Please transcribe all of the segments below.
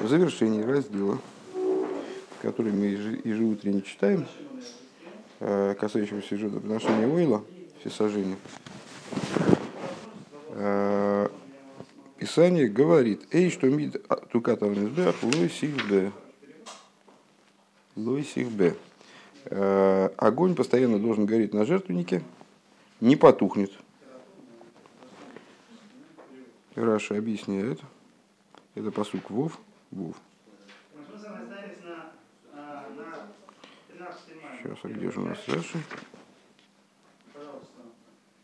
В завершении раздела, который мы ежеутренне читаем, э, касающегося жертвоприношения Ойла, всесожжения, э, Писание говорит, «Эй, что мид тукатав низбех, лой сихбе». Лой. Э, огонь постоянно должен гореть на жертвеннике, не потухнет. Раши объясняет. Это פסוק ו. ו. Сейчас, а где же у нас Раши?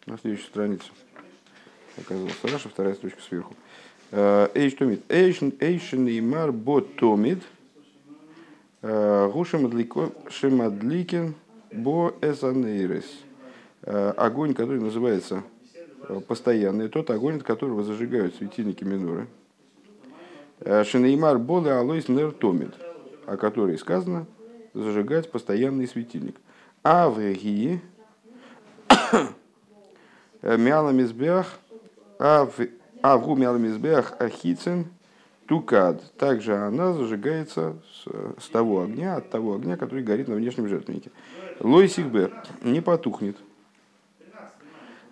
На следующей странице. Оказалось, Раши, вторая строчка сверху. Э, אש תמיד. אש שנאמר בה תמיד. Э, הוא שמדליקין בה את הנרות. Э, огонь, который называется постоянный, тот огонь, от которого зажигают светильники миноры. Шинеймар боли алойс нертомит, о которой сказано зажигать постоянный светильник. А в гии мяламизбех, а в гу мяламизбех ахицин тукад. Также она зажигается с, с того огня, от того огня, который горит на внешнем жертвеннике. Лойсихбер не потухнет.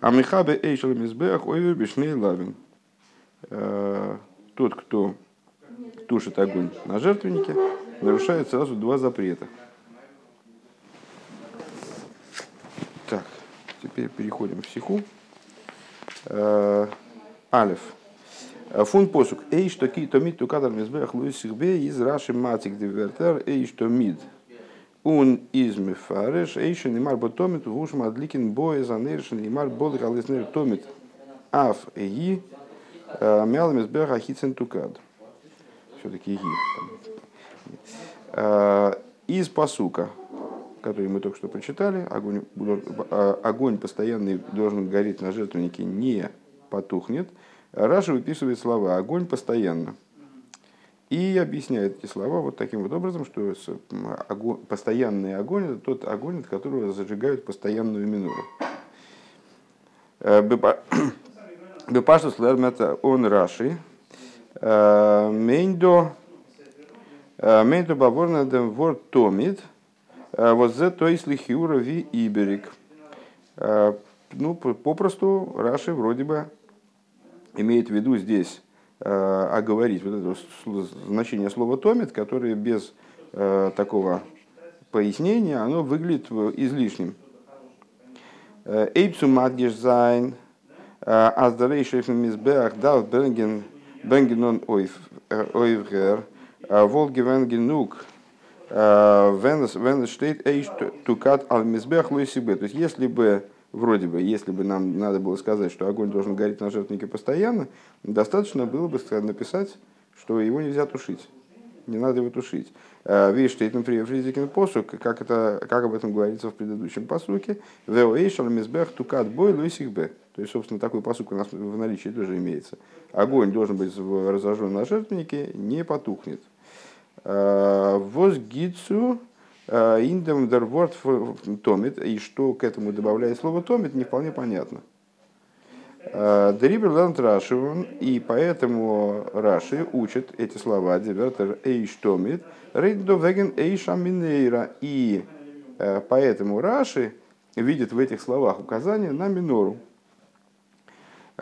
А михабе эйшаламизбех ойвер бешней лавин. Э, тот, кто тушит огонь на жертвеннике, нарушает сразу два запрета. Так, теперь переходим в сиху. Э, алиф. Фун посук. Эй, что ки то мид тукадар мизбех луисихбе из раши матик дивертер. Эй, что мид. Он из мефареш. Эй, что немар ботомит. Гуш мадликин боя занершин. Немар бол галиснер томит. Аф и э, мял мизбех ахицен тукад все-таки ги. Э, из посука, который мы только что прочитали, огонь, э, огонь постоянный должен гореть на жертвеннике, не потухнет. Раша выписывает слова «огонь постоянно». И объясняет эти слова вот таким вот образом, что огонь, постоянный огонь – это тот огонь, от которого зажигают постоянную минору. Э, Бепаштус лермета он Раши, Мейндо Мейндо баворна дем ворд томит. Вот за то есть лихиура ви иберик. Ну, попросту Раши вроде бы имеет в виду здесь оговорить вот это значение слова томит, которое без такого пояснения, оно выглядит излишним. Эйпсу мадгиш зайн, аздалейшефен мизбеах дал бенген Бенгенон ойвгер, Волги генук, Венес штейт эйш тукат алмизбех лойсибе. То есть, если бы, вроде бы, если бы нам надо было сказать, что огонь должен гореть на жертвеннике постоянно, достаточно было бы написать, что его нельзя тушить. Не надо его тушить. Видишь, штейт, например, фризикин посук, как, это, как об этом говорится в предыдущем посуке. Вео эйш алмизбех тукат бой лойсибе. То есть, собственно, такой посук у нас в наличии тоже имеется. Огонь должен быть разожжен на жертвеннике, не потухнет. Возгицу индем дерворд томит, и что к этому добавляет слово томит, не вполне понятно. А, Дрибер ланд Рашиван, и поэтому Раши учат эти слова, дивертер эйш томит, рейдо веген эйш аминейра, и поэтому Раши видит в этих словах указание на минору, Э,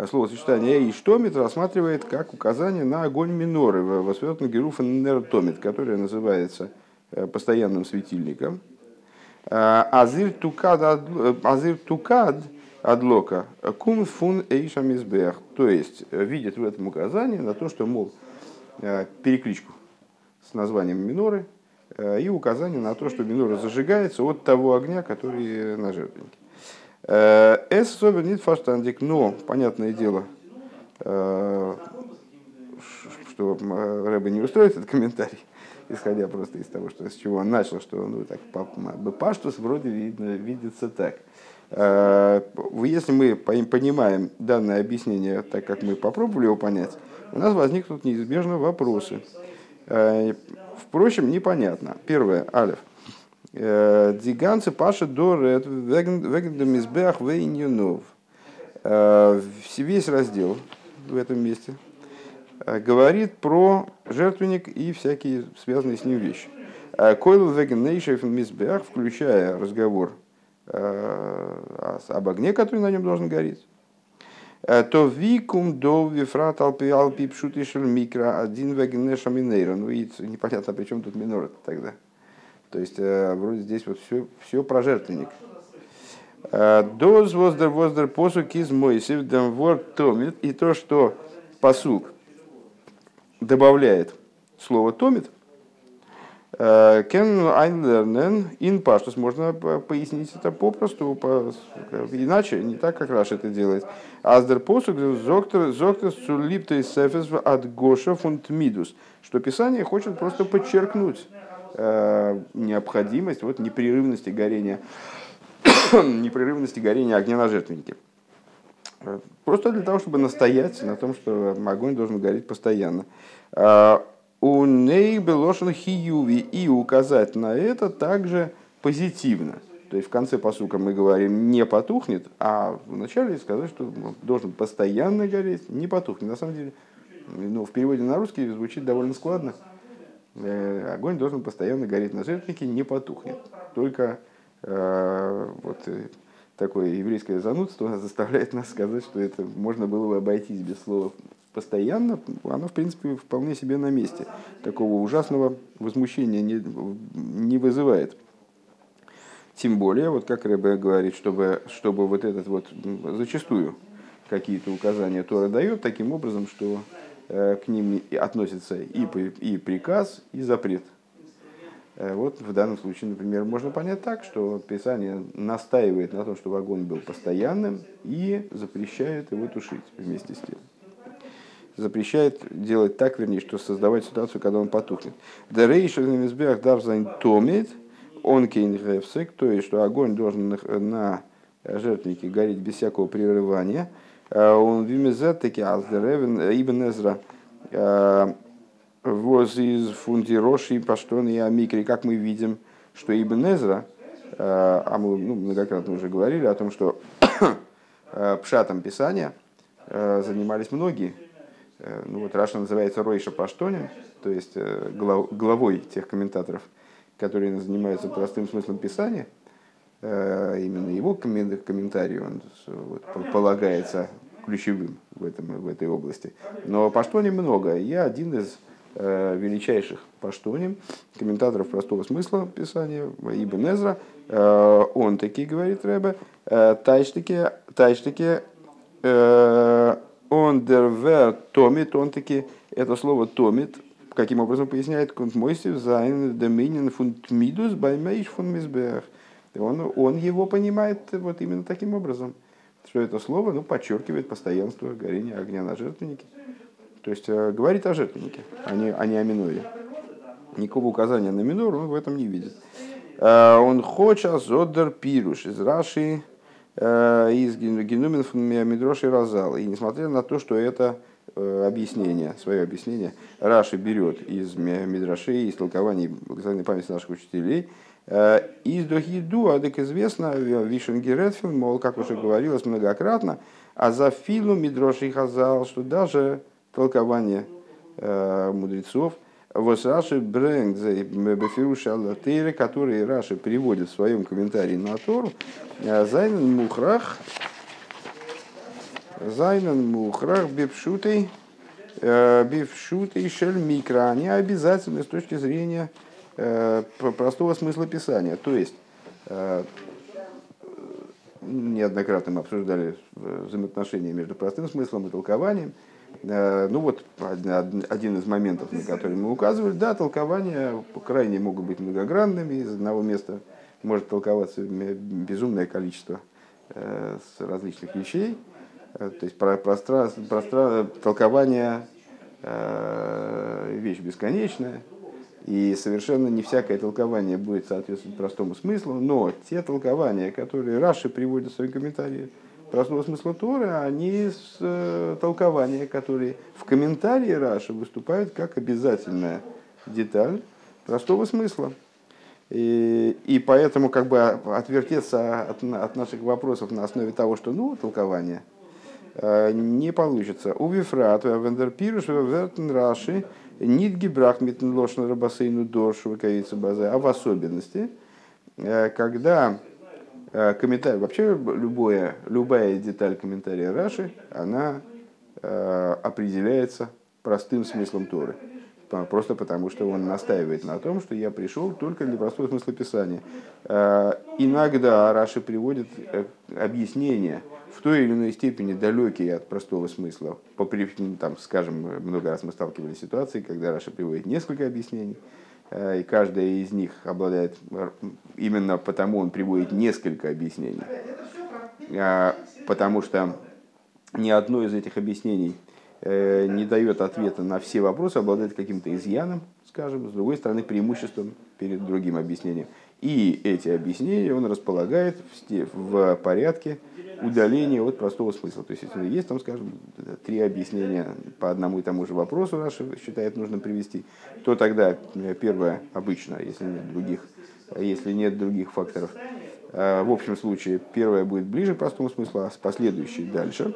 словосочетание «иштомит» рассматривает как указание на огонь миноры в Освертен Геруфен Нертомит, которое называется э, постоянным светильником. Э, Азир тукад, азир тукад адлока кум фун эйшам избех. То есть видит в этом указание на то, что, мол, перекличку с названием миноры и указание на то, что минора зажигается от того огня, который на жертвеннике. Эс собер нит фаштандик, но, понятное дело, э, что Рэбе не устроит этот комментарий, исходя просто из того, что, с чего он начал, что ну, так, Паштус вроде видно, видится так. Э, если мы понимаем данное объяснение так, как мы попробовали его понять, у нас возникнут неизбежно вопросы. Э, впрочем, непонятно. Первое, Алиф. Диганцы паша дорет вегендем избех вейнюнов. Весь раздел в этом месте говорит про жертвенник и всякие связанные с ним вещи. Койл Вегенейшев Мисбех, включая разговор об огне, который на нем должен гореть. То викум до вифрат алпи алпи пшутишель микро один вегенеша минейра. Ну непонятно, при чем тут минор тогда. То есть вроде здесь вот все, все про жертвенник. Доз воздер воздер посук из Мойсев дем ворд томит. И то, что посук добавляет слово томит, Кен айнлернен ин паштус. Можно пояснить это попросту, по, иначе, не так, как Раш это делает. Аздер посук зоктер сулипта сефес от Гоша фунт мидус. Что Писание хочет просто подчеркнуть э, необходимость вот, непрерывности горения непрерывности горения огня на жертвеннике. Просто для того, чтобы настоять на том, что огонь должен гореть постоянно. А, у нейбелошен хиюви и указать на это также позитивно. То есть в конце посука мы говорим не потухнет, а вначале сказать, что должен постоянно гореть, не потухнет. На самом деле, ну, в переводе на русский звучит довольно складно. Э, огонь должен постоянно гореть на жертвеннике, не потухнет. Только Э, вот э, такое еврейское занудство заставляет нас сказать, что это можно было бы обойтись без слова постоянно, оно, в принципе, вполне себе на месте. Такого ужасного возмущения не, не вызывает. Тем более, вот как Рэбе говорит, чтобы, чтобы вот этот вот зачастую какие-то указания Тора дает таким образом, что к ним относится и, и приказ, и запрет. Э, вот в данном случае, например, можно понять так, что Писание настаивает на том, чтобы огонь был постоянным и запрещает его тушить вместе с тем. Запрещает делать так, вернее, что создавать ситуацию, когда он потухнет. Дерейшельнемизбех давзайн томит, он кейнгрефсек, то есть, что огонь должен на жертвеннике гореть без всякого прерывания. Э, он вимезет таки аздеревен ибн Эзра э, воз из фундироши паштон и амикри, как мы видим, что Ибн Эзра, э, а мы ну, многократно уже говорили о том, что э, пшатом Писания э, занимались многие. Ну вот Раша называется Ройша Паштонин, то есть главой тех комментаторов, которые занимаются простым смыслом Писания. Именно его комментарий он вот, полагается ключевым в, этом, в этой области. Но Паштоне много. Я один из Э, величайших паштоним, комментаторов простого смысла писания, Ибн Эзра, э, он таки, говорит Рэбе, э, тайштаки, тайштаки, он дервер томит, он таки, это слово томит, каким образом поясняет Кунтмойсев, зайн доминин фунт мидус баймейш фун мизбех. Он, он его понимает вот именно таким образом, что это слово ну, подчеркивает постоянство горения огня на жертвеннике. То есть э, говорит о жертвеннике, а не, а не о миноре. Никакого указания на минор он в этом не видит. Э, он хочет зодер пируш из Раши, э, из Генуменов Мидроши Разал. И несмотря на то, что это объяснение, свое объяснение, Раши берет из Мидрашей, из толкований благословенной памяти наших учителей, из Дохиду, а так известно, Вишенгеретфилм, мол, как уже говорилось многократно, а за филу Мидроши Хазал, что даже толкование э, мудрецов. Вот Раши Брэнг Бефируша Аллатейра, который Раши приводит в своем комментарии на Тору, э, Зайнен Мухрах, Зайнен Мухрах Бипшутей, э, Бипшутей Шель Микро, они обязательны с точки зрения э, простого смысла Писания. То есть, неоднократно мы обсуждали взаимоотношения между простым смыслом и толкованием – Э, ну вот один из моментов, на который мы указывали, да, толкования крайне могут быть многогранными, из одного места может толковаться безумное количество э, различных вещей, э, то есть про, простра, простра, толкование вещь бесконечная, и совершенно не всякое толкование будет соответствовать простому смыслу, но те толкования, которые Раши приводит в свои комментарии, простого смысла Торы, они с э, толкования, которые в комментарии Раши выступают как обязательная деталь простого смысла. И, и поэтому как бы отвертеться от, от наших вопросов на основе того, что ну, толкование, не получится. У Вифрат, Вендерпируш, Вертен Раши, Нит Гибрах Митн Лошна Рабасейну Доршу Ваковица Базе, а в особенности, когда комментарий, вообще любое, любая деталь комментария Раши, она определяется простым смыслом Торы просто потому, что он настаивает на том, что я пришел только для простого смысла Писания. Э, иногда Раши приводит э, объяснения в той или иной степени далекие от простого смысла. По, там, скажем, много раз мы сталкивались с ситуацией, когда Раши приводит несколько объяснений, э, и каждая из них обладает, именно потому он приводит несколько объяснений, потому что ни одно из этих объяснений – Э, не дает ответа на все вопросы, обладает каким-то изъяном, скажем, с другой стороны, преимуществом перед другим объяснением. И эти объяснения он располагает в, порядке удаления от простого смысла. То есть, если есть там, скажем, три объяснения по одному и тому же вопросу, Раша считает нужно привести, то тогда э, первое обычно, если нет других, если нет других факторов, э, в общем случае, первое будет ближе к простому смыслу, а последующий дальше.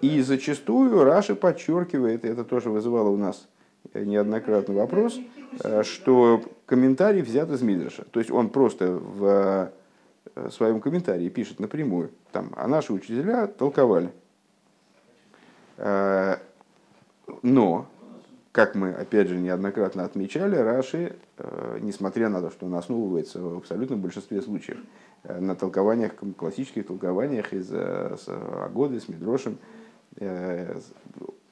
И зачастую Раши подчеркивает, это тоже вызывало у нас неоднократный вопрос, э, что комментарий взят из Мидраша. То есть он просто в э, своем комментарии пишет напрямую, там, а наши учителя толковали. Э, но, как мы опять же неоднократно отмечали, Раши, несмотря на то, что он основывается в абсолютном большинстве случаев на толкованиях, классических толкованиях из Агоды, с Мидрошем, Э,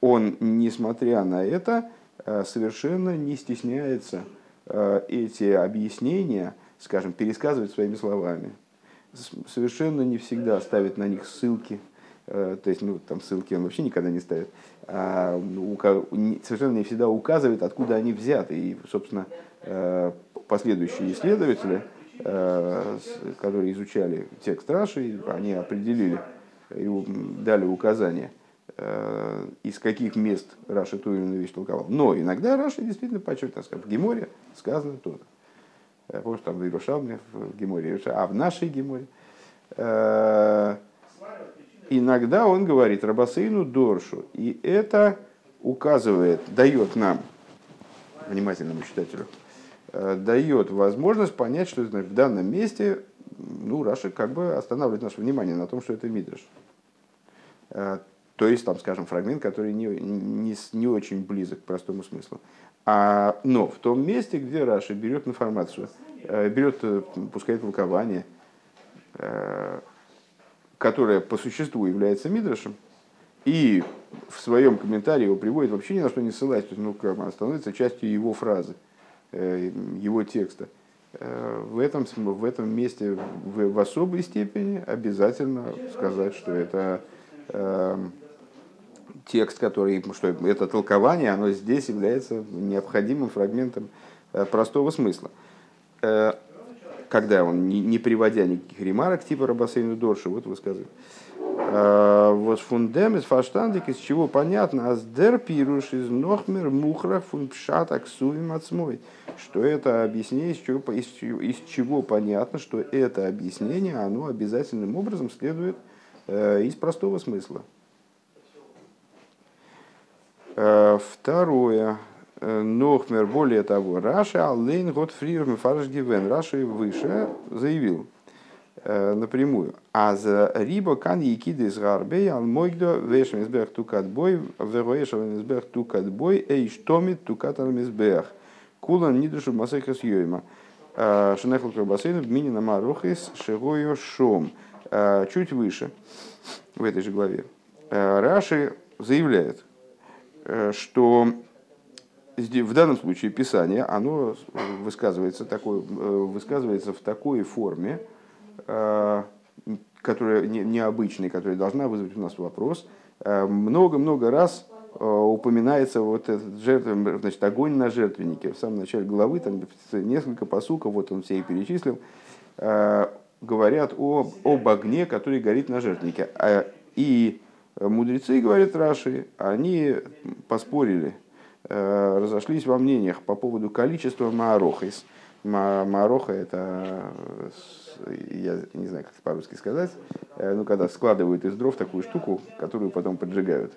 он, несмотря на это, э, совершенно не стесняется э, эти объяснения, скажем, пересказывать своими словами. Совершенно не всегда ставит на них ссылки, то есть, ну, там ссылки он вообще никогда не ставит, а совершенно не всегда указывает, откуда они взяты. И, собственно, последующие исследователи, которые изучали текст Раши, они определили и дали указания – Э, из каких мест Раши ту или иную вещь толковал. Но иногда Раши действительно подчеркивает, скажем, в Геморе сказано. Я помню, там в Иерушалме, в Геморе, а в нашей Геморе. Э, иногда он говорит רבותינו דרשו, и это указывает, дает нам, внимательному читателю, э, дает возможность понять, что в данном месте ну, Раша как бы останавливает наше внимание на том, что это Мидраш. То есть, там, скажем, фрагмент, который не, не, не очень близок к простому смыслу. А, но в том месте, где Раши берет информацию, э, берет, э, пускай толкование, э, которое по существу является Мидрашем, и в своем комментарии его приводит вообще ни на что не ссылаясь, то есть, ну, как становится частью его фразы, его текста. В этом, в этом месте в, в особой степени обязательно сказать, что это текст, который, что это толкование, оно здесь является необходимым фрагментом э, простого смысла. Э, когда он, не приводя никаких ремарок типа Рабасейну Дорши, вот высказывает. Э, вот фундем из фаштандик, из чего понятно, аз дер пируш из нохмер мухра фун пшат аксувим отсмой. Что это объяснение, из чего, из, из чего понятно, что это объяснение, оно обязательным образом следует из простого смысла. Э, второе. Э, נאָך מער, более того, רש"י אַליין האָט פריער מפרש געווען. Раши выше заявил э, напрямую. אַז ריבה כאן יקידות הרבה על מוקדה ואש המזבח תוקד בו והאש על המזבח תוקד בו אש תמיד תוקד על המזבח. Кулан нидушу масехас йойма. Шенехл крабасейн в мини намарухис шегою шом. Чуть выше, в этой же главе, Раши заявляет, что в данном случае Писание, оно высказывается, такой, э, высказывается в такой форме, э, которая необычной, которая должна вызвать у нас вопрос. Много-много раз упоминается вот этот жертв, значит, огонь на жертвеннике. В самом начале главы, там несколько посуков, вот он все их перечислил, говорят о, об огне, который горит на жертвеннике. И Мудрецы, говорят Раши, они поспорили, э, разошлись во мнениях по поводу количества маарохис. Мароха это, я не знаю, как это по-русски сказать, ну, когда складывают из дров такую штуку, которую потом поджигают.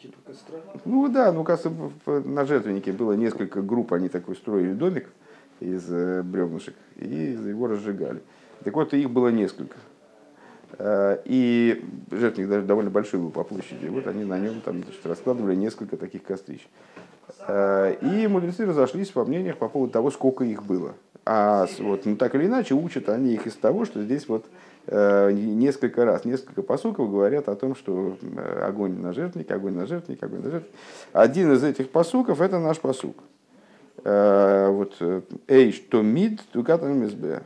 Типа костра? Ну да, ну, кажется, на жертвеннике было несколько групп, они такой строили домик из бревнышек и его разжигали. Так вот, их было несколько. И жертвенник даже довольно большой был по площади. Вот они на нем там, значит, раскладывали несколько таких кострищ. Э, и мудрецы разошлись во мнениях по поводу того, сколько их было. А вот, ну, так или иначе учат они их из того, что здесь вот э, несколько раз, несколько посуков говорят о том, что э, огонь на жертвенник, огонь на жертвенник, огонь на жертвенник. Один из этих посуков это наш посук. Вот эй, что мид, тукатан мизбе.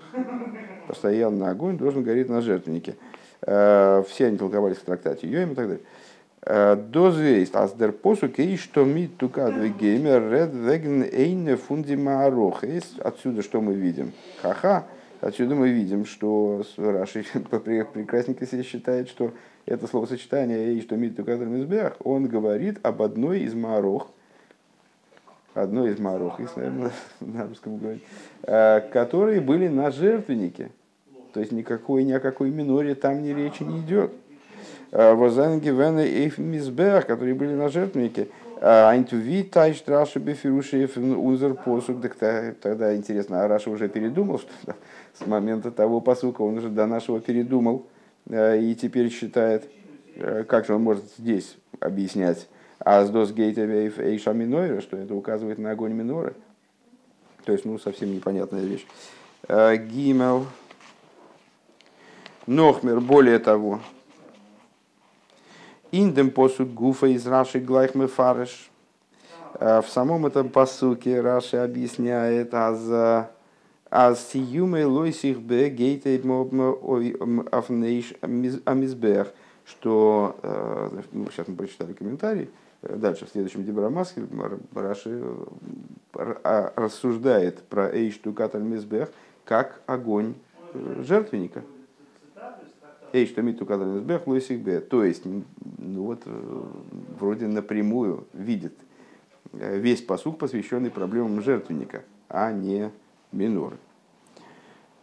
Постоянно огонь должен гореть на жертвеннике. Все они толковались в трактате Йоим и так далее. Дозвейст, а дер посук и что ми тукад геймер ред веген эйне фунди маарохес. Отсюда что мы видим? Ха-ха. Отсюда мы видим, что Раши прекрасненько себе считает, что это словосочетание «אש תוקד על המזבח», он говорит об одной из маарох, одной из маарох, если, наверное, на русском говорить, э, которые были на жертвеннике. То есть никакой, ни о какой миноре там ни речи не идет. וואָס זײַנען געווען אויפן מזבח, которые были на жертвеннике. איז ווי טײַטשט רש"י בפירושו אויף אונדזער פסוק. Тогда интересно, а Раши уже передумал, что с момента того посука он уже до нашего передумал и теперь считает, как же он может здесь объяснять Аздос Гейта Эйша Минойра, что это указывает на огонь Миноры. То есть, ну, совсем непонятная вещь. Гимел. Нохмер, более того, Индем посуд гуфа из Раши глайхме фареш. Э, в самом этом посуке Раши объясняет аз аз сиюме лойсих бе гейте афнейш амизбех, что, э, ну, сейчас мы прочитали комментарий, э, дальше в следующем Дебрамаске Раши а, рассуждает про Эйш Тукат как огонь жертвенника – Эй, что миту кадалинсбех лойсикбе. То есть, ну вот, э, вроде напрямую видит э, весь посук, посвященный проблемам жертвенника, а не миноры.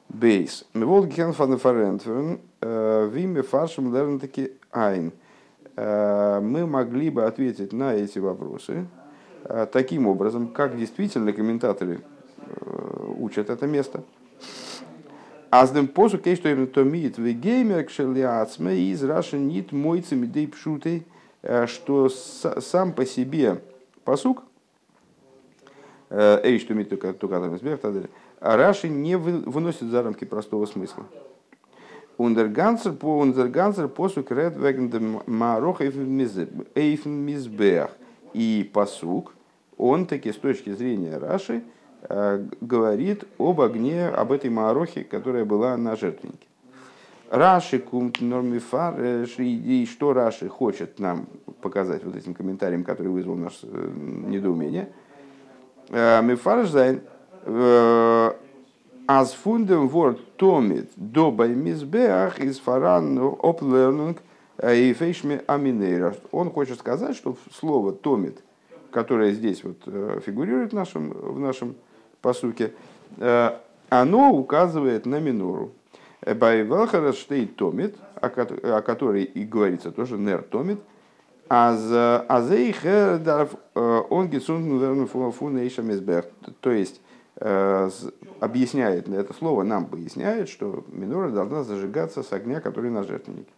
Бейс. Меволген фанефарентверн э, виме фаршем лерн таки айн. Мы могли бы ответить на эти вопросы таким образом, как действительно комментаторы учат это место – Аздем посу кей что им то мит в геймер кшелиацме из рашен нит мойцами дей пшутей, э, что сам по себе посук, э, эй, что мит только там избег, а Раши не выносит за рамки простого смысла. Ундерганцер по ундерганцер посук ред веген марох эйфен мизбех. И посук, он таки с точки зрения Раши, Э, говорит об огне, об этой Маарохе, которая была на жертвеннике. Раши кумт нормифар, и что Раши хочет нам показать вот этим комментарием, который вызвал наше э, недоумение. Э, Мифарш аз фундем ворд томит до мизбеах из фаран оплернунг и фейшми аминейра. Он хочет сказать, что слово томит, которое здесь вот фигурирует в нашем, в нашем по сути, э, оно указывает на минору. Байвелхара штейт томит, о которой и говорится тоже нер томит, Азейхер э, он гесун фунейшамизбех. То есть э, объясняет это слово, нам поясняет, что минора должна зажигаться с огня, который на жертвеннике.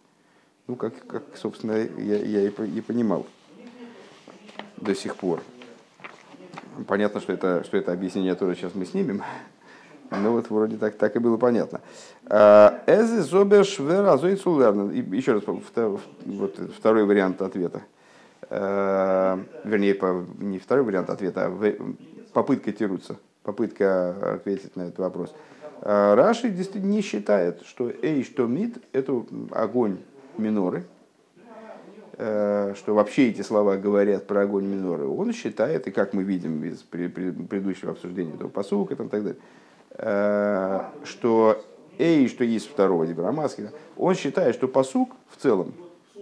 Ну, как, как собственно, я, я и, и понимал до сих пор. Понятно, что это, что это объяснение тоже сейчас мы снимем. Ну вот вроде так, так и было понятно. А, Эзи зобеш веразойцулерн. Еще раз, вот второй вариант ответа. А, вернее, не второй вариант ответа, а попытка тирутся. Попытка ответить на этот вопрос. А, Раши действительно не считает, что эй, что мид, это огонь миноры, Э, что вообще эти слова говорят про огонь миноры, он считает, и как мы видим из предыдущего обсуждения этого посылка и так далее, э, что Эй, что есть второго Дебрамаски, он считает, что посук в целом,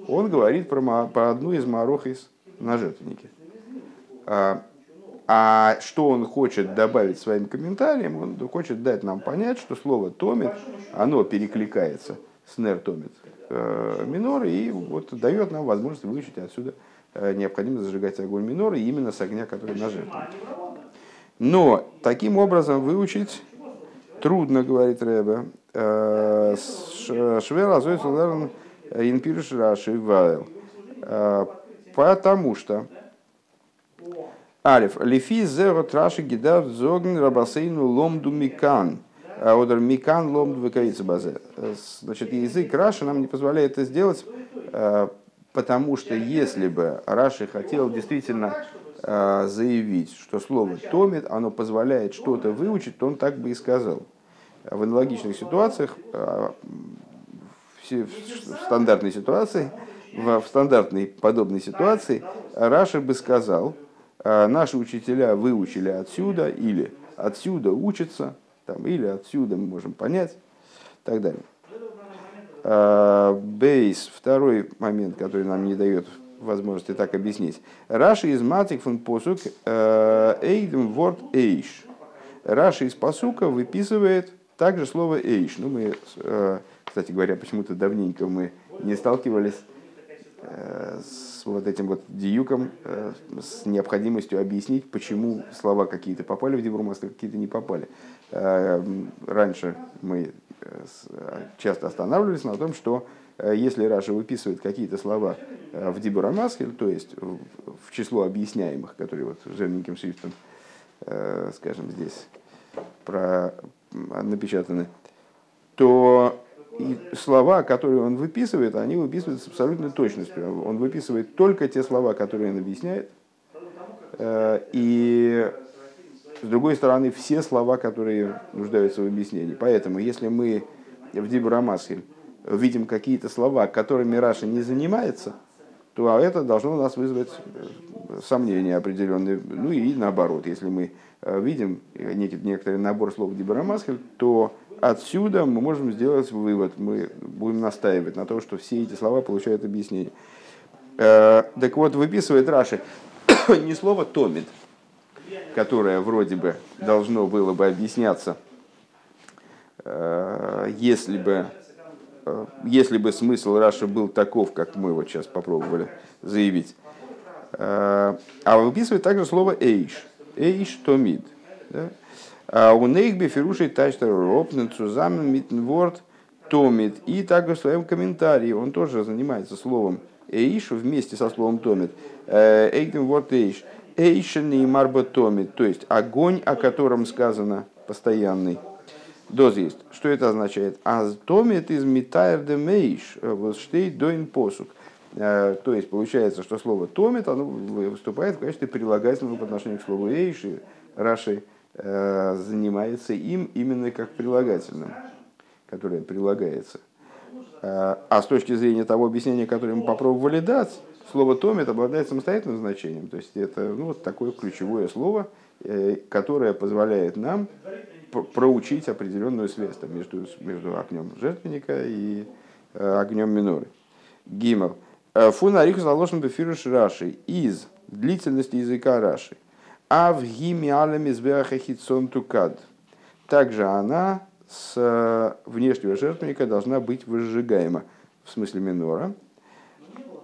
он говорит про, про одну из марох из на жертвеннике. А, что он хочет добавить своим комментарием, он хочет дать нам понять, что слово томит, оно перекликается с нер томит э, минор, и вот дает нам возможность выучить отсюда э, необходимо зажигать огонь минора именно с огня, который на жертву. Но таким образом выучить трудно, говорит Рэбе. Э, Швер азойц лерн инпирш раши вайл. Потому что Алиф. Лифи зеро траши гидав зогн рабасейну ломду микан. А Одер микан ломду векаица базе. Значит, язык Раши нам не позволяет это сделать, э, потому что если бы Раши хотел действительно э, заявить, что слово томит, оно позволяет что-то выучить, то он так бы и сказал. В аналогичных ситуациях, э, в стандартной ситуации, в стандартной подобной ситуации, Раши бы сказал, наши учителя выучили отсюда, или отсюда учатся, там, или отсюда мы можем понять, и так далее. А, бейс, второй момент, который нам не дает возможности так объяснить. Раши из матик фон посук э, эйдем ворд эйш. Раши из посука выписывает также слово эйш. Ну, мы, кстати говоря, почему-то давненько мы не сталкивались с вот этим вот диюком, э, с необходимостью объяснить, почему слова какие-то попали в Дибрумас, а какие-то не попали. Э, раньше мы часто останавливались на том, что если Раша выписывает какие-то слова в Дибурамасхель, то есть в число объясняемых, которые вот жирненьким шрифтом, скажем, здесь про, напечатаны, то и слова, которые он выписывает, они выписывают с абсолютной точностью. Он выписывает только те слова, которые он объясняет. Э, и с другой стороны, все слова, которые нуждаются в объяснении. Поэтому, если мы в Дибрамасхель видим какие-то слова, которыми Раша не занимается, то это должно у нас вызвать э, сомнения определенные. Ну и наоборот, если мы э, видим некоторый набор слов Дибрамасхель, то Отсюда мы можем сделать вывод, мы будем настаивать на том, что все эти слова получают объяснение. Э, так вот, выписывает Раши не слово «томит», которое вроде бы должно было бы объясняться, э, если бы, э, если бы смысл Раши был таков, как мы вот сейчас попробовали заявить. А выписывает также слово «эйш». «Эйш томит». Да? А у них биферушей тайштер ропнен цузамен митнворд томит. И также в своем комментарии он тоже занимается словом эйш вместе со словом томит. Э, Эйгден ворд эйш. Эйшен и марба томит. То есть огонь, о котором сказано постоянный. Доз есть. Что это означает? А томит из митайр де мейш. Вот штей доин посук. Э, то есть получается, что слово томит, оно выступает в качестве прилагательного по отношению к слову эйш. Раши Э, занимается им именно как прилагательным, которое прилагается. Э, а с точки зрения того объяснения, которое мы попробовали дать, слово «томит» обладает самостоятельным значением. То есть это ну, вот такое ключевое слово, э, которое позволяет нам проучить определенную связь там, между, между огнем жертвенника и огнем миноры. Гимов. Фунарих заложен бефирыш Раши из длительности языка Раши. А в гиме алемизбеахахитсон тукад. Также она с э, внешнего жертвенника должна быть выжигаема, в смысле минора.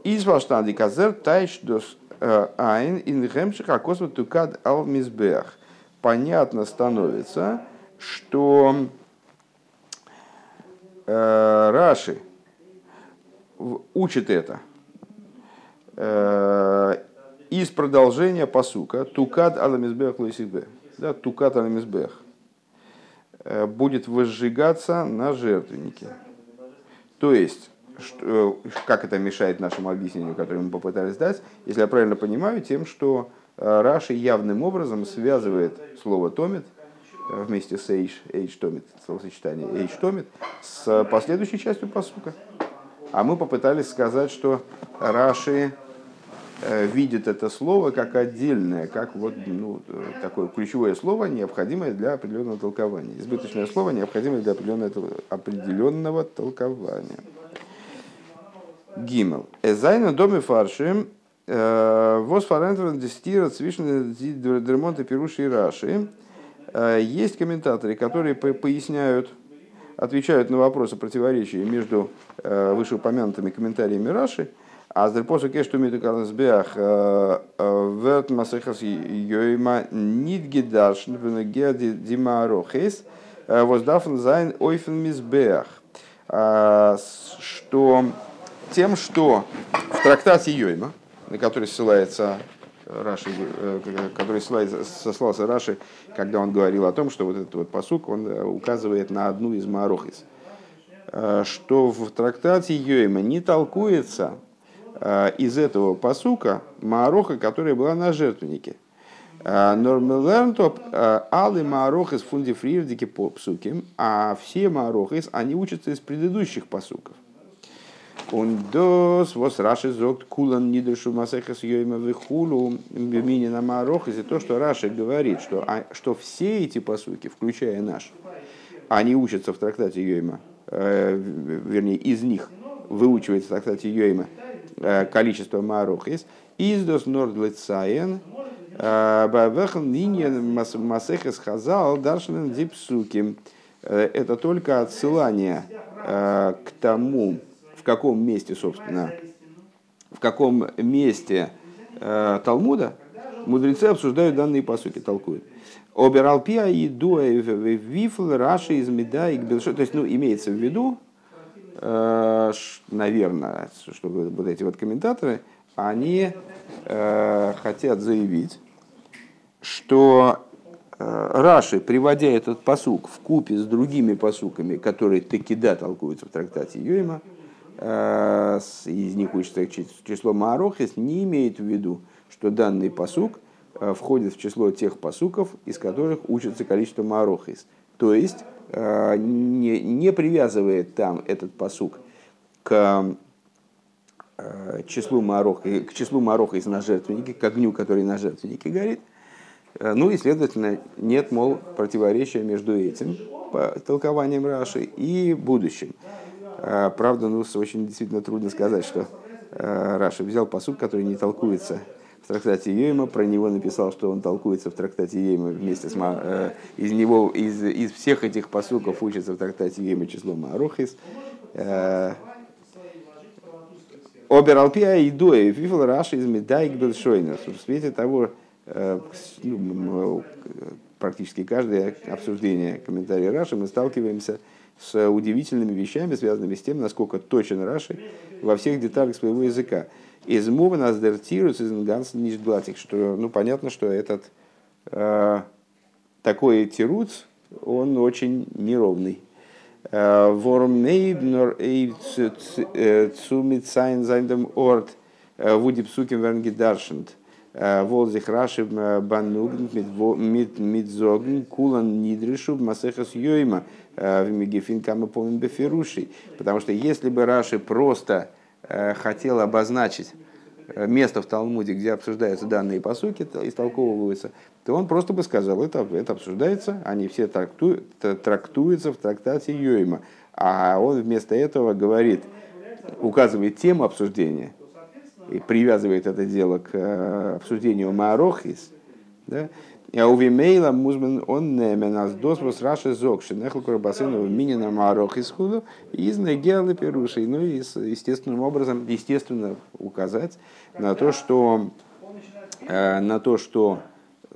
Из ваштанди казер тайш дос э, айн ин гемших акосва тукад ал мизбеах. Понятно становится, что э, Раши учит это э, из продолжения посука Тукад аламизбех лойсибе. Да, Тукад аламизбех э, будет возжигаться на жертвеннике. То есть, что, э, как это мешает нашему объяснению, которое мы попытались дать, если я правильно понимаю, тем, что э, Раши явным образом связывает слово «томит» вместе с «эйш», «эйш томит», словосочетание «эйш томит», с последующей частью посука. А мы попытались сказать, что Раши видит это слово как отдельное, как вот, ну, такое ключевое слово, необходимое для определенного толкования. Избыточное слово, необходимое для определенного, определенного толкования. Гимел. Эзайна доме фарши Восфарентован дистира цвишны дремонта пируши и раши. Есть комментаторы, которые поясняют, отвечают на вопросы противоречия между вышеупомянутыми комментариями Раши, а дерпосу кешту митукалсбеах верт масехас йойма нидгидаш геди димарохес воздафн зайн ойфен мизбеах. Что тем, что в трактате Йойма, на который ссылается Раши, э, который сослался Раши, когда он говорил о том, что вот этот вот посук, он э, указывает на одну из Маарохис, э, что в трактате Йойма не толкуется из этого посука Маароха, которая была на жертвеннике. Нормелернтоп алы Маарох из фундифрирдики по псуким, а все Маарохис, они учатся из предыдущих посуков. Und das, was Раши зогт кулан нидрешу масехас йойма вихулу бимини на марохизе, то, что Раши говорит, что, а, что все эти посуки, включая наш, они учатся в трактате Йойма, э, вернее, из них выучивается в трактате Йойма э, количество марохис, издос нордлицаен, э, бавехан ниньен масехас хазал даршнен дипсуки. Э, это только отсылание к тому, каком месте, собственно, в каком месте Талмуда мудрецы обсуждают данные посуки, толкуют. Обералпия и вифл раши из меда и То есть, ну, имеется в виду, наверное, что вот эти вот комментаторы, они э, хотят заявить, что э, Раши, приводя этот посук в купе с другими посуками, которые таки да толкуются в трактате Юима, Э, из них учится число Маарохис, не имеет в виду, что данный посук э, входит в число тех посуков, из которых учится количество Маарохис. То есть э, не, не привязывает там этот посук к числу Маарох, к числу Маароха из на жертвеннике, к огню, который на жертвеннике горит. Ну и, следовательно, нет, мол, противоречия между этим толкованием Раши и будущим. Правда, ну, очень действительно трудно сказать, что э, Раши взял посук, который не толкуется трактате Йойма, про него написал, что он толкуется в трактате Йойма вместе с. Э, из него, из, из всех этих посуков учится в трактате Йойма число מערכות. Э, אָבער על פי הידוע, וויפל רש"י איז מדייק בלשונו. В свете того, ну, практически каждое обсуждение комментария Раши мы сталкиваемся с удивительными вещами, связанными с тем, насколько точен Раши во всех деталях своего языка. Из нас дертируется из ганс нишдлатик, что ну, понятно, что этот э, такой тируц, он очень неровный. Э, Ворм нейбнор эй цумит сайн зайндем орт э, вудипсуким вернгидаршент. Волзих Раши банугн мидзогн кулан нидришу масехас йойма Э, в Мегефин Кама помним Бефирушей. Потому что если бы Раши просто э, хотел обозначить э, место в Талмуде, где обсуждаются данные посуки, истолковываются, то он просто бы сказал, это, это обсуждается, они все трактуют, трактуются в трактате Йойма. А он вместо этого говорит, указывает тему обсуждения и привязывает это дело к обсуждению Маарохис, да, увимейла музман он немен аз досвос раши зок, шинехл курбасыну минина марох из худу, из негелы перушей. Ну и естественным образом, естественно, указать на то, что, э, на то, что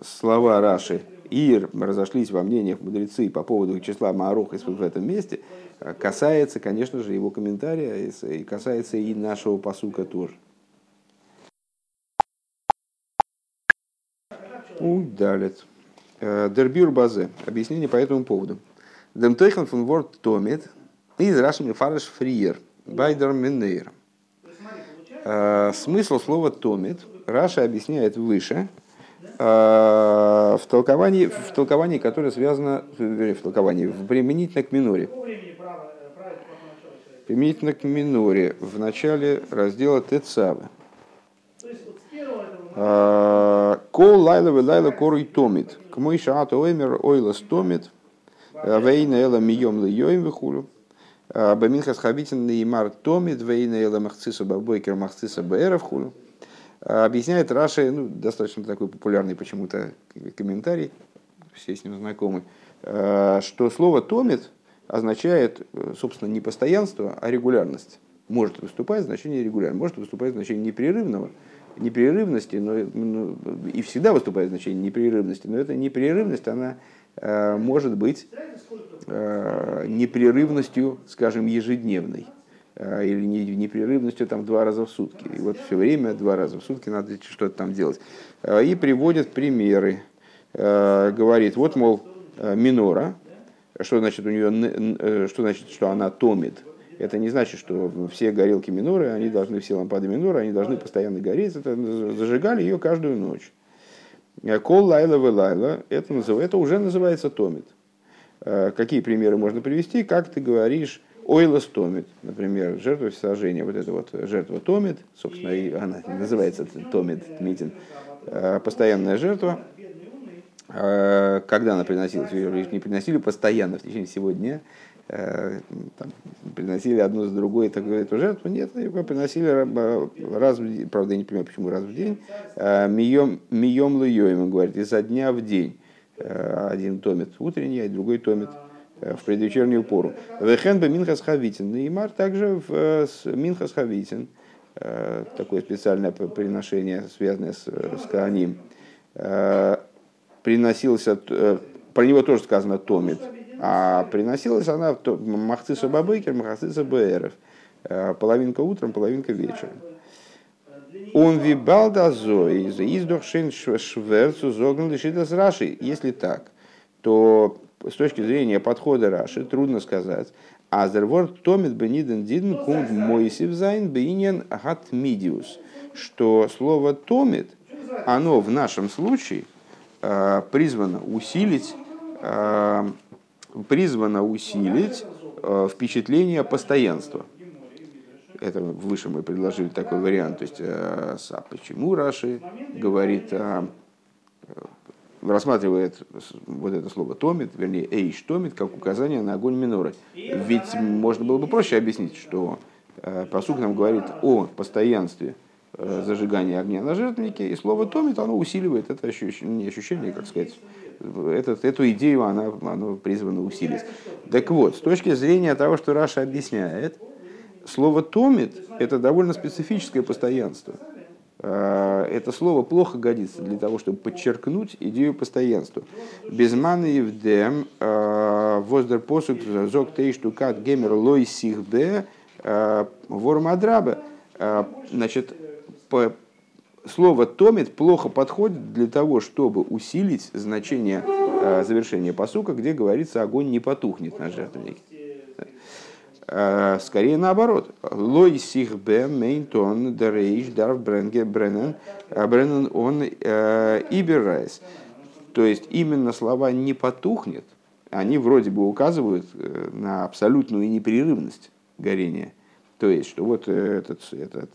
слова Раши Ир разошлись во мнениях мудрецы по поводу числа Маарох в этом месте, э, касается, конечно же, его комментария и касается и нашего посука тоже. Удалит. Э, דער ביאור בזה. Объяснение по этому поводу. דעם תוכן פון וואָרט תמיד. איז רש"י מפרש פריער. בײַ דער מנורה. Э, смысл слова תמיד Раши объясняет выше, э, в толковании, в толковании, которое связано, в толковании, в применительно к миноре. Применительно к миноре в начале раздела Тецавы. Кол лайла вы лайла кору томит. К мой шаат оймер ойла стомит. Вейна эла мием льёим вихулю. Баминхас хабитин неймар томит. Вейна эла махциса бабойкер махциса бэра вхулю. объясняет Раши, ну, достаточно такой популярный почему-то комментарий, все с ним знакомы, что слово «томит» означает, собственно, не постоянство, а регулярность. Может выступать значение регулярно, может выступать значение непрерывного, непрерывности, но ну, и всегда выступает значение непрерывности, но эта непрерывность, она э, может быть э, непрерывностью, скажем, ежедневной э, или не, непрерывностью там два раза в сутки. И вот все время два раза в сутки надо что-то там делать. Э, и приводит примеры. Э, говорит, вот, мол, э, минора, что значит у нее, что значит, что она томит, это не значит, что все горелки миноры, они должны, все лампады миноры, они должны постоянно гореть. Это зажигали ее каждую ночь. Кол лайла в лайла, это, это уже называется томит. Э, какие примеры можно привести? Как ты говоришь, ойлас томит, например, жертва всесожжения, вот эта вот жертва томит, собственно, и она называется томит, тмитин, э, постоянная жертва, э, когда она приносилась, не приносили постоянно в течение всего дня, Э, там, приносили одну за другой такую, эту жертву. Нет, его приносили раз в день, правда, я не понимаю, почему раз в день. Э, мием, мием луйоем, говорит, изо дня в день. Э, один томит утренний, а другой томит в предвечернюю пору. Вехен бы Минхас Хавитин. Неймар также в Минхас Хавитин. Такое специальное приношение, связанное с, с Кааним. Приносился, про него тоже сказано томит а приносилась она в מחציתה בבוקר, מחציתה בערב. Э, половинка утром, половинка вечером. און וויבאלד אזוי, איז דאך שווער צו זאגן לשיטת רש״י. Если так, то с точки зрения подхода Раши трудно сказать. אז דער ווארט תמיד בנידון דידן קומט מוסיף זיין בענין התמידיות. Что слово תמיד, оно в нашем случае э, призвано усилить э, призвано усилить э, впечатление постоянства. Это выше мы предложили такой вариант. То есть, а почему Раши говорит, а, э, рассматривает вот это слово томит, вернее, эйш томит, как указание на огонь миноры. Ведь можно было бы проще объяснить, что посук нам говорит о постоянстве зажигания огня на жертвеннике, и слово томит, оно усиливает это ощущение, не ощущение, как сказать, этот, эту идею она, она призвана усилить. Так вот, с точки зрения того, что Раша объясняет, слово «томит» — это довольно специфическое постоянство. А, это слово плохо годится для того, чтобы подчеркнуть идею постоянства. Без маны евдем а, воздер посук зок тейштукат гемер лой сихбе а, ווארום אדרבה. Значит, слово «תמיד» плохо подходит для того, чтобы усилить значение э, завершения посука, где говорится «огонь не потухнет на жертвеннике». Э, скорее наоборот. לא תכבה מיינט אז דער אש דארף ברענגע ברענען э, ברענען אן איבעררייס. То есть именно слова «не потухнет», они вроде бы указывают на абсолютную непрерывность горения. То есть, что вот этот, этот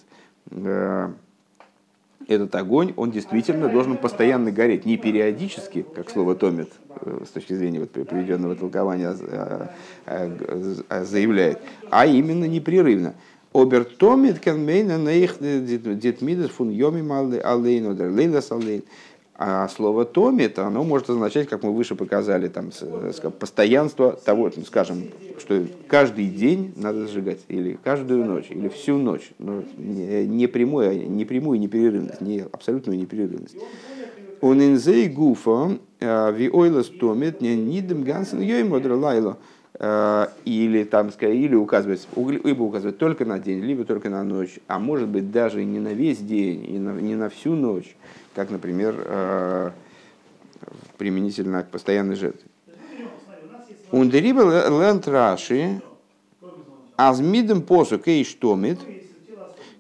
этот огонь, он действительно должен постоянно гореть, не периодически, как слово томит э, с точки зрения вот приведенного толкования а, а, заявляет, а именно непрерывно. Обертомит канмейна на их детмидес фун йоми одер лейлас алейн. А слово томит, оно может означать, как мы выше показали, там, постоянство того, ну, скажем, что каждый день надо сжигать, или каждую ночь, или всю ночь. Но не, прямую, не прямую непрерывность, не абсолютную непрерывность. Он инзей гуфа а, ви ойлас томит не нидем гансен йоймодр лайло. А, или там, или указывать, либо указывать только на день, либо только на ночь, а может быть даже не на весь день, и на, не на всю ночь как, например, э, применительно к постоянной жертве. Ундериба лент раши, азмидем посу кейш томит,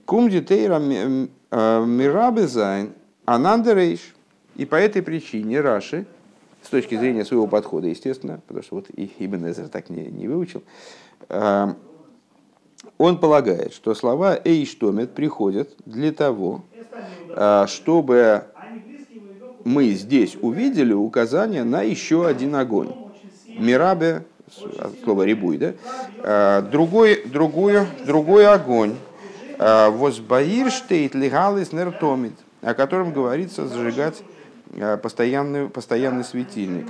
кум детейра э, мирабезайн, анандерейш. И по этой причине Раши, с точки зрения своего подхода, естественно, потому что вот Ибн Эзер так не, не выучил, э, он полагает, что слова «эйштомет» приходят для того, чтобы мы здесь увидели указание на еще один огонь. מרבה, слово ריבוי, да? А, другой, другой, другой огонь, וואס ביי אים שטייט להעלות נר תמיד, о котором говорится зажигать постоянный, постоянный светильник.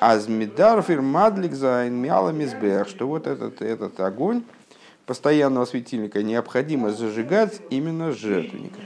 אז מ'דארף אים מדליק זיין מעל המזבח, что вот этот, этот огонь постоянного светильника необходимо зажигать именно жертвенника.